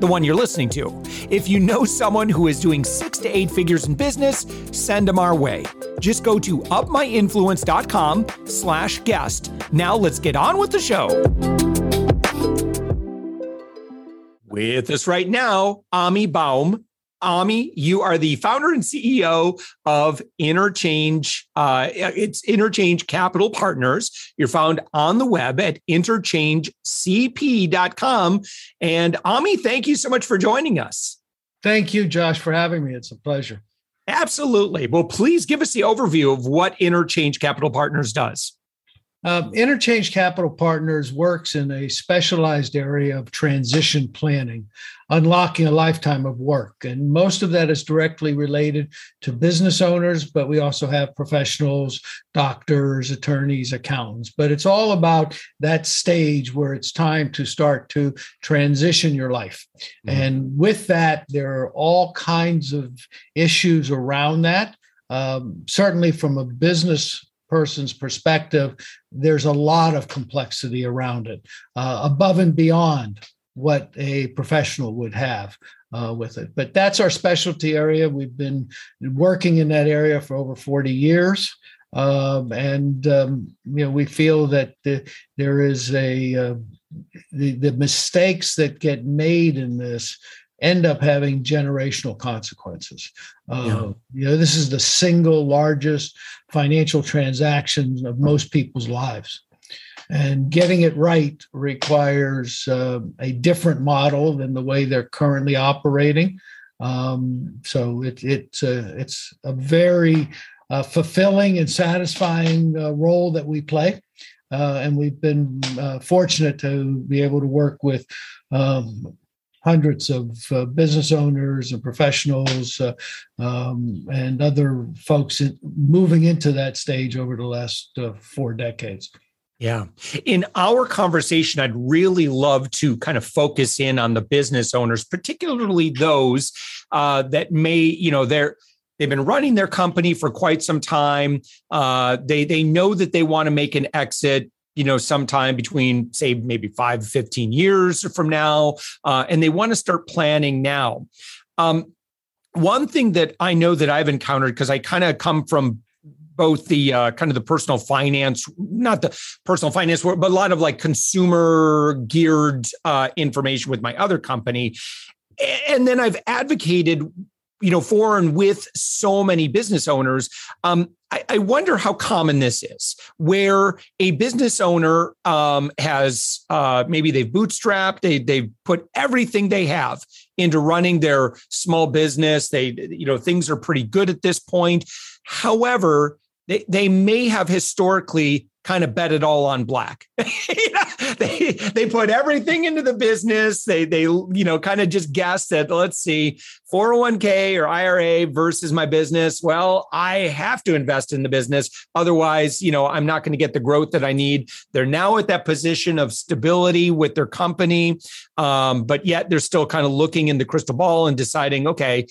the one you're listening to. If you know someone who is doing six to eight figures in business, send them our way. Just go to upmyinfluence.com slash guest. Now let's get on with the show. With us right now, Ahmie Baum, Ahmie, you are the founder and CEO of Interchange. Uh, it's Interchange Capital Partners. You're found on the web at interchangecp.com. And Ahmie, thank you so much for joining us. Thank you, Josh, for having me. It's a pleasure. Absolutely. Well, please give us the overview of what Interchange Capital Partners does. Um, Interchange Capital Partners works in a specialized area of transition planning, unlocking a lifetime of work. And most of that is directly related to business owners, but we also have professionals, doctors, attorneys, accountants. But it's all about that stage where it's time to start to transition your life. Mm-hmm. And with that, there are all kinds of issues around that. Um, certainly, from a business person's perspective, there's a lot of complexity around it, uh, above and beyond what a professional would have uh, with it. But that's our specialty area. We've been working in that area for over 40 years. Um, and um, you know we feel that the, there is a uh, the, the mistakes that get made in this end up having generational consequences. Uh, yeah. You know, this is the single largest financial transaction of most people's lives. And getting it right requires uh, a different model than the way they're currently operating. Um, so it, it, uh, it's a very uh, fulfilling and satisfying uh, role that we play. Uh, and we've been fortunate to be able to work with um, hundreds of uh, business owners and professionals uh, um, and other folks in, moving into that stage over the last uh, four decades. Yeah. In our conversation, I'd really love to kind of focus in on the business owners, particularly those uh, that may, you know, they're they've been running their company for quite some time. Uh, they they know that they want to make an exit you know, sometime between, say, maybe five, 15 years from now, uh, and they want to start planning now. Um, one thing that I know that I've encountered, because I kind of come from both the uh, kind of the personal finance, not the personal finance, but a lot of like consumer geared uh, information with my other company. And then I've advocated you know for and with so many business owners. Um, I, I, wonder how common this is where a business owner um, has uh, maybe they've bootstrapped they, they've put everything they have into running their small business. They you know things are pretty good at this point. However they, they may have historically kind of bet it all on black. they they put everything into the business. They they you know kind of just guessed that let's see 401k or IRA versus my business. Well, I have to invest in the business otherwise, you know, I'm not going to get the growth that I need. They're now at that position of stability with their company. Um, but yet they're still kind of looking in the crystal ball and deciding, okay,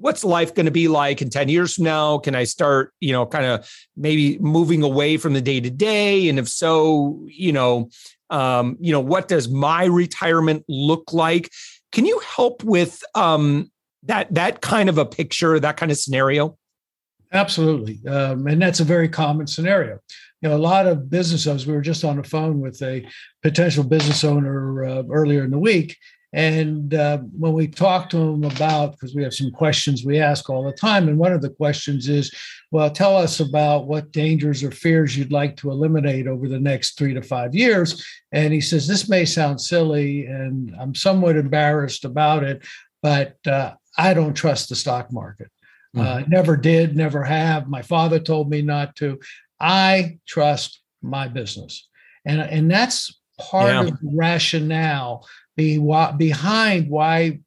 what's life going to be like in 10 years from now? Can i start you know kind of maybe moving away from the day to day and if so you know um, you know what does my retirement look like? Can you help with um, that that kind of a picture that kind of scenario? Absolutely. Um, and that's a very common scenario. You know a lot of business owners we were just on the phone with a potential business owner uh, earlier in the week and uh, when we talk to them about, because we have some questions we ask all the time, and one of the questions is, well, tell us about what dangers or fears you'd like to eliminate over the next three to five years. And he says, this may sound silly, and I'm somewhat embarrassed about it, but uh, I don't trust the stock market. Mm-hmm. Uh, never did, never have. My father told me not to. I trust my business. And, and that's part yeah. of the rationale be behind why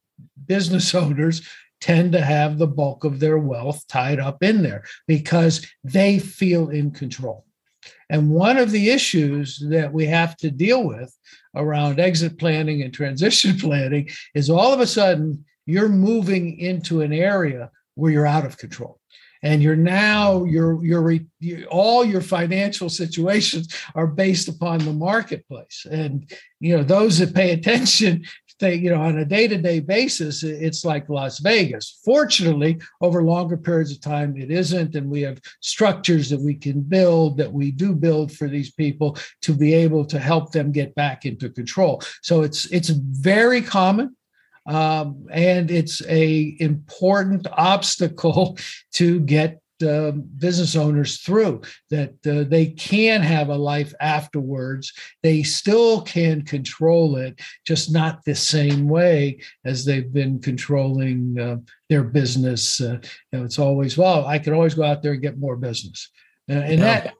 business owners tend to have the bulk of their wealth tied up in there because they feel in control. And one of the issues that we have to deal with around exit planning and transition planning is all of a sudden you're moving into an area where you're out of control and you're now you're you're, you, all your financial situations are based upon the marketplace. And you know those that pay attention they you know on a day-to-day basis it's like las vegas. Fortunately over longer periods of time it isn't and we have structures that we can build that we do build for these people to be able to help them get back into control. So it's it's very common um, and it's a important obstacle to get uh, business owners through that uh, they can have a life afterwards. They still can control it just not the same way as they've been controlling uh, their business uh, you know it's always well i can always go out there and get more business. Uh, and yeah. that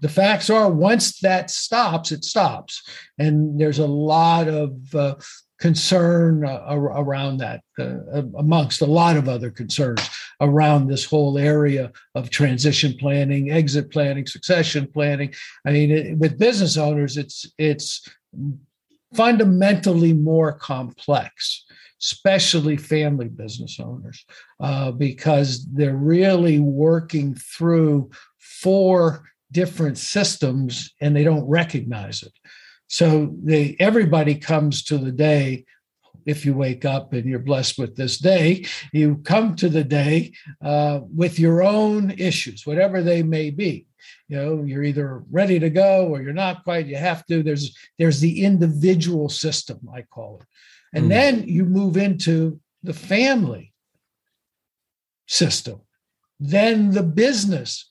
the facts are once that stops it stops. And there's a lot of uh, concern uh, around that, uh, amongst a lot of other concerns around this whole area of transition planning, exit planning, succession planning. I mean, it, with business owners, it's it's fundamentally more complex, especially family business owners, uh, because they're really working through four different systems and they don't recognize it. So they everybody comes to the day. If you wake up and you're blessed with this day, you come to the day uh, with your own issues, whatever they may be. You know, you're either ready to go or you're not quite. You have to. There's there's the individual system, I call it, and mm. then you move into the family system, then the business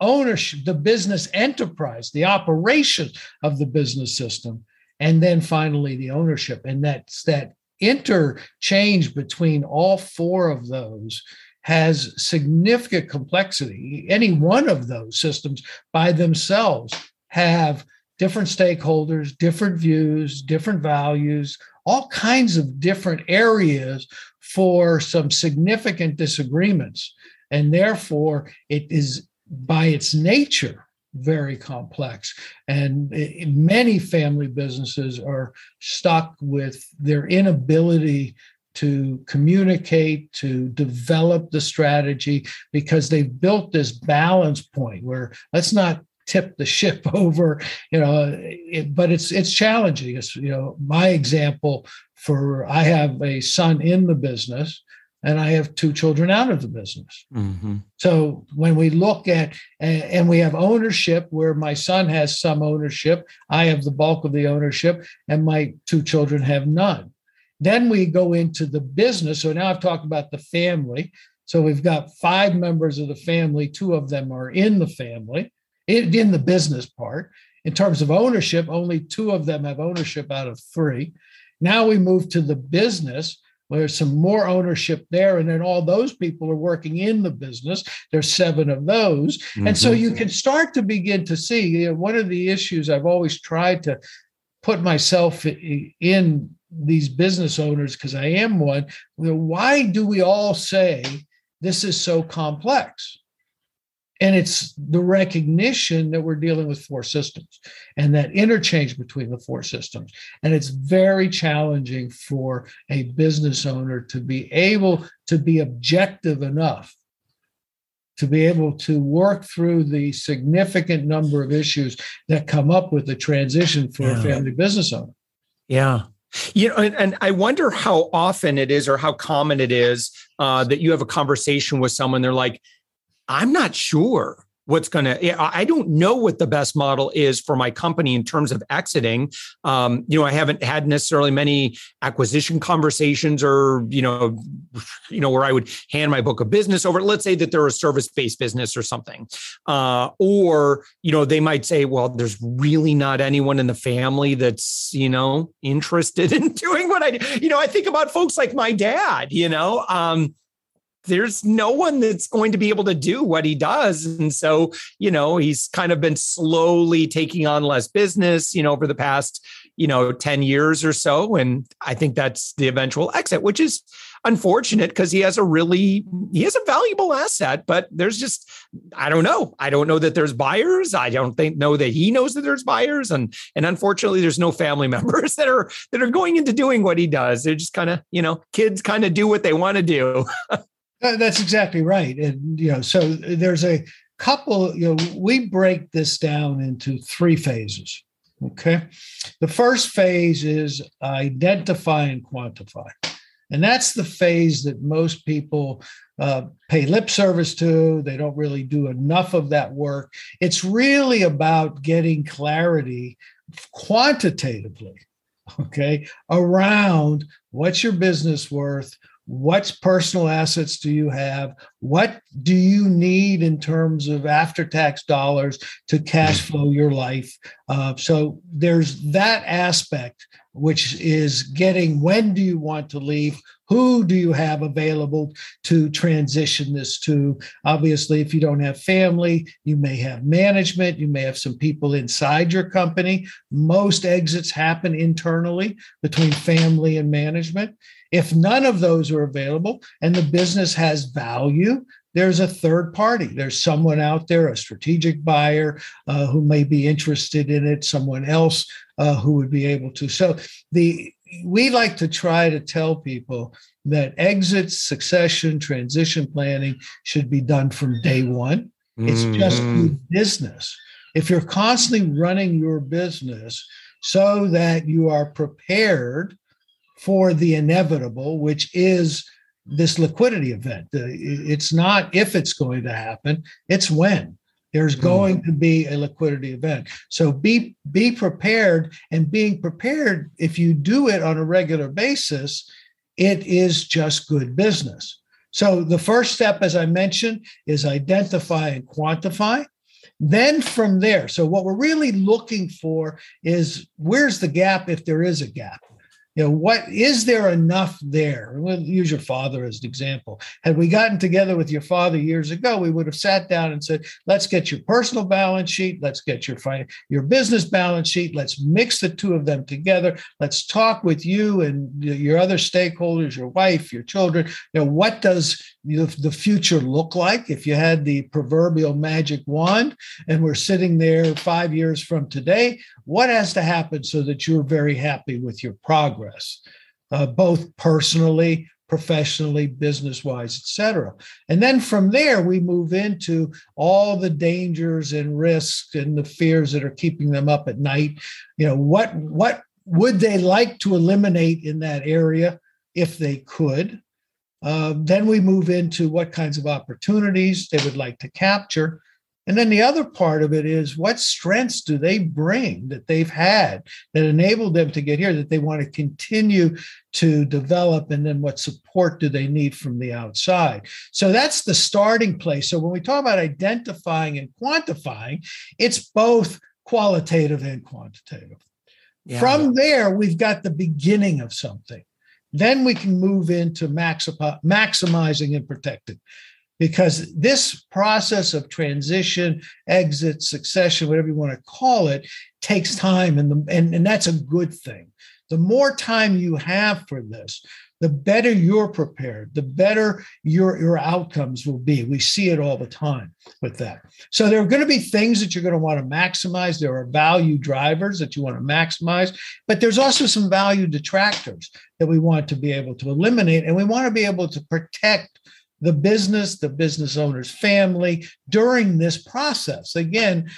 ownership, the business enterprise, the operation of the business system, and then finally the ownership. And that's that interchange between all four of those has significant complexity. Any one of those systems by themselves have different stakeholders, different views, different values, all kinds of different areas for some significant disagreements. And therefore, it is by its nature very complex. And many family businesses are stuck with their inability to communicate to develop the strategy because they've built this balance point where let's not tip the ship over you know it, but it's it's challenging. It's you know my example for i have a son in the business and I have two children out of the business. Mm-hmm. So when we look at and we have ownership where my son has some ownership, I have the bulk of the ownership, and my two children have none. Then we go into the business. So now I've talked about the family. So we've got five members of the family. Two of them are in the family, in, in the business part. In terms of ownership, only two of them have ownership out of three. Now we move to the business there's some more ownership there and then all those people are working in the business there's seven of those mm-hmm. and so mm-hmm. you can start to begin to see you know, one of the issues i've always tried to put myself in these business owners because i am one why do we all say this is so complex and it's the recognition that we're dealing with four systems and that interchange between the four systems. And it's very challenging for a business owner to be able to be objective enough to be able to work through the significant number of issues that come up with the transition for yeah. a family business owner. Yeah. You know, and, and, I wonder how often it is or how common it is uh, that you have a conversation with someone. They're like, I'm not sure what's going to i don't know what the best model is for my company in terms of exiting. Um, you know i haven't had necessarily many acquisition conversations or you know you know where i would hand my book of business over let's say that they're a service based business or something. Uh, or you know they might say well there's really not anyone in the family that's you know interested in doing what i do. You know i think about folks like my dad you know? Um, there's no one that's going to be able to do what he does. And so, you know, he's kind of been slowly taking on less business, you know, over the past, you know, 10 years or so. And I think that's the eventual exit, which is unfortunate because he has a really he has a valuable asset but there's just i don't know. I don't know that there's buyers. I don't think know that he knows that there's buyers. And and unfortunately there's no family members that are that are going into doing what he does. They're just kind of you know kids kind of do what they want to do that's exactly right and you know so there's a couple you know we break this down into three phases okay the first phase is identify and quantify and that's the phase that most people uh, pay lip service to. They don't really do enough of that work. It's really about getting clarity quantitatively, okay, around what's your business worth, what personal assets do you have? What do you need in terms of after tax dollars to cash flow your life? Uh, so there's that aspect which is getting when do you want to leave? Who do you have available to transition this to? Obviously if you don't have family you may have management you may have some people inside your company. Most exits happen internally between family and management if none of those are available and the business has value, there's a third party. There's someone out there, a strategic buyer uh, who may be interested in it, someone else uh, who would be able to. So the we like to try to tell people that exit, succession, transition planning should be done from day one. It's mm-hmm. just business. If you're constantly running your business so that you are prepared for the inevitable, which is this liquidity event. It's not if it's going to happen, it's when. There's hmm. going to be a liquidity event. So be be prepared and being prepared if you do it on a regular basis, it is just good business. So the first step as I mentioned is identify and quantify. Then from there, so what we're really looking for is where's the gap if there is a gap you know what is there enough there? We'll use your father as an example. Had we gotten together with your father years ago we would have sat down and said let's get your personal balance sheet. Let's get your your business balance sheet. Let's mix the two of them together. Let's talk with you and your other stakeholders your wife your children. You know what does the future look like. If you had the proverbial magic wand and we're sitting there five years from today what has to happen so that you're very happy with your progress uh, both personally professionally business wise etc and then from there we move into all the dangers and risks and the fears that are keeping them up at night. You know what what would they like to eliminate in that area if they could uh, then we move into what kinds of opportunities they would like to capture. And then the other part of it is what strengths do they bring that they've had that enabled them to get here that they want to continue to develop? And then what support do they need from the outside? So that's the starting place. So when we talk about identifying and quantifying, it's both qualitative and quantitative. Yeah. From there, we've got the beginning of something. Then we can move into maximizing and protecting. Because this process of transition, exit, succession, whatever you want to call it, takes time, and, the, and, and that's a good thing. The more time you have for this, the better you're prepared, the better your, your outcomes will be. We see it all the time with that. So there are going to be things that you're going to want to maximize. There are value drivers that you want to maximize, but there's also some value detractors that we want to be able to eliminate. And we want to be able to protect the business, the business owner's family during this process. Again,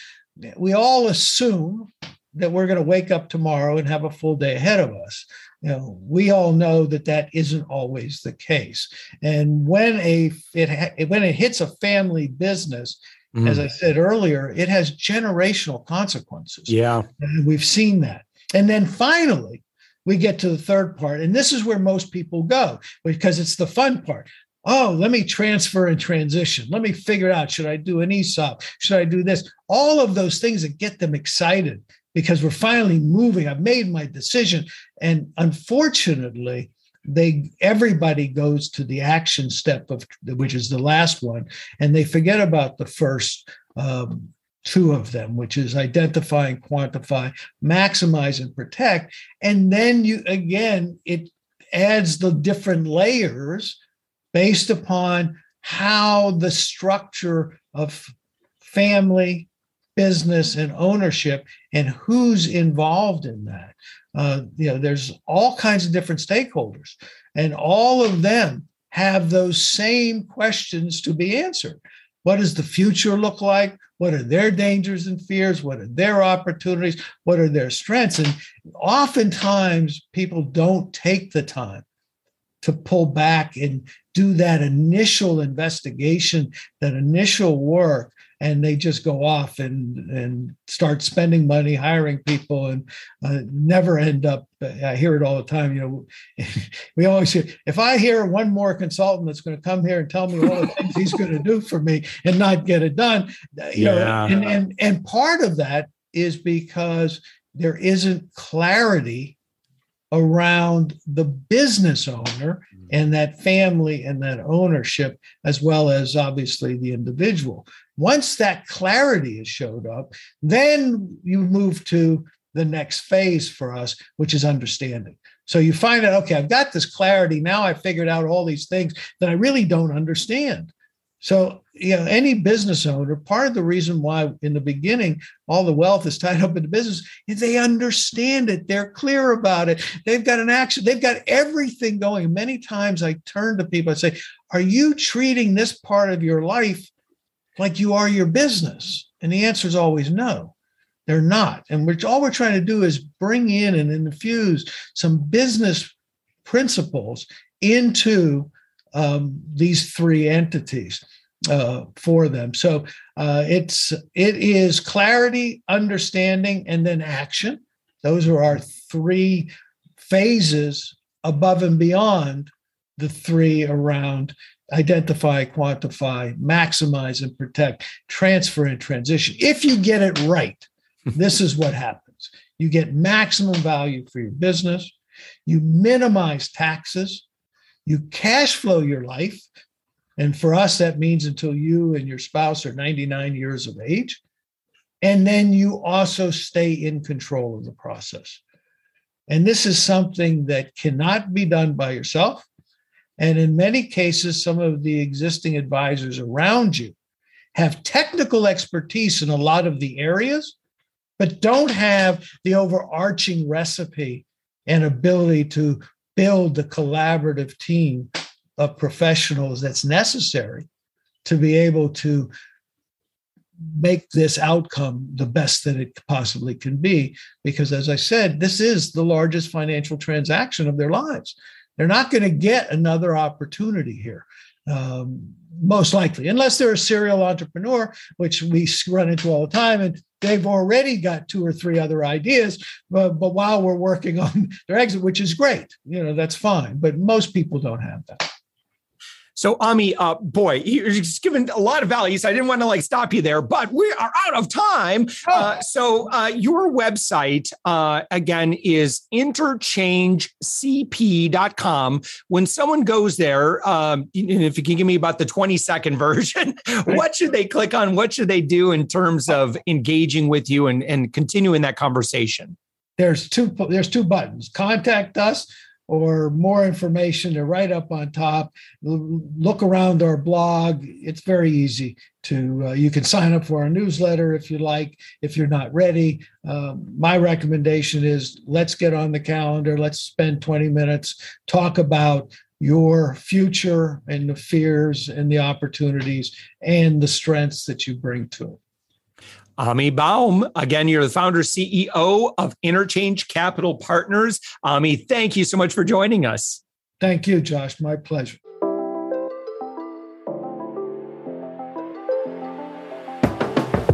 we all assume that we're going to wake up tomorrow and have a full day ahead of us you know, we all know that that isn't always the case. And when a it when it hits a family business, mm. as I said earlier, it has generational consequences. Yeah, and we've seen that. And then finally, we get to the third part, and this is where most people go because it's the fun part. Oh, let me transfer and transition. Let me figure out should I do an ESOP? Should I do this? All of those things that get them excited because we're finally moving. I've made my decision. And unfortunately, they everybody goes to the action step of which is the last one and they forget about the first um, two of them which is identify and quantify maximize and protect and then you again it adds the different layers based upon how the structure of family business and ownership and who's involved in that. Uh, you know there's all kinds of different stakeholders and all of them have those same questions to be answered. What does the future look like? What are their dangers and fears? What are their opportunities? What are their strengths? And oftentimes people don't take the time to pull back and do that initial investigation that initial work and they just go off and and start spending money hiring people and uh, never end up i hear it all the time you know we always hear if i hear one more consultant that's going to come here and tell me all the things he's going to do for me and not get it done you yeah. know and, and and part of that is because there isn't clarity around the business owner mm-hmm. and that family and that ownership, as well as obviously the individual. Once that clarity has showed up, then you move to the next phase for us, which is understanding. So you find out, okay, I've got this clarity. Now I figured out all these things that I really don't understand. So, you know, any business owner, part of the reason why in the beginning all the wealth is tied up in the business is they understand it. They're clear about it. They've got an action, they've got everything going. Many times I turn to people and say, Are you treating this part of your life like you are your business? And the answer is always no. They're not. And we're, all we're trying to do is bring in and infuse some business principles into um, these three entities uh, for them. So uh, it's it is clarity, understanding, and then action. Those are our three phases above and beyond the three around identify, quantify, maximize, and protect, transfer, and transition. If you get it right, this is what happens. You get maximum value for your business. You minimize taxes you cash flow your life. And for us, that means until you and your spouse are 99 years of age. And then you also stay in control of the process. And this is something that cannot be done by yourself. And in many cases, some of the existing advisors around you have technical expertise in a lot of the areas, but don't have the overarching recipe and ability to build the collaborative team of professionals that's necessary to be able to make this outcome the best that it possibly can be. Because, as I said, this is the largest financial transaction of their lives. They're not going to get another opportunity here. Um, most likely, unless they're a serial entrepreneur, which we run into all the time. And they've already got two or three other ideas, but, but while we're working on their exit, which is great, you know, that's fine. But most people don't have that. So, Ahmie, uh, boy, you're just giving a lot of value. So I didn't want to like stop you there, but we are out of time. Oh. Uh, so, uh, your website uh, again is interchangecp.com. When someone goes there, um, if you can give me about the 20 second version, what should they click on? What should they do in terms of engaging with you and, and continuing that conversation? There's two. There's two buttons. Contact us or more information, they're right up on top. Look around our blog. It's very easy to, uh, you can sign up for our newsletter if you like, if you're not ready. Um, my recommendation is let's get on the calendar, let's spend 20 minutes, talk about your future and the fears and the opportunities and the strengths that you bring to it. Ahmie Baum, again, you're the founder CEO of Interchange Capital Partners. Ahmie, thank you so much for joining us. Thank you, Josh. My pleasure.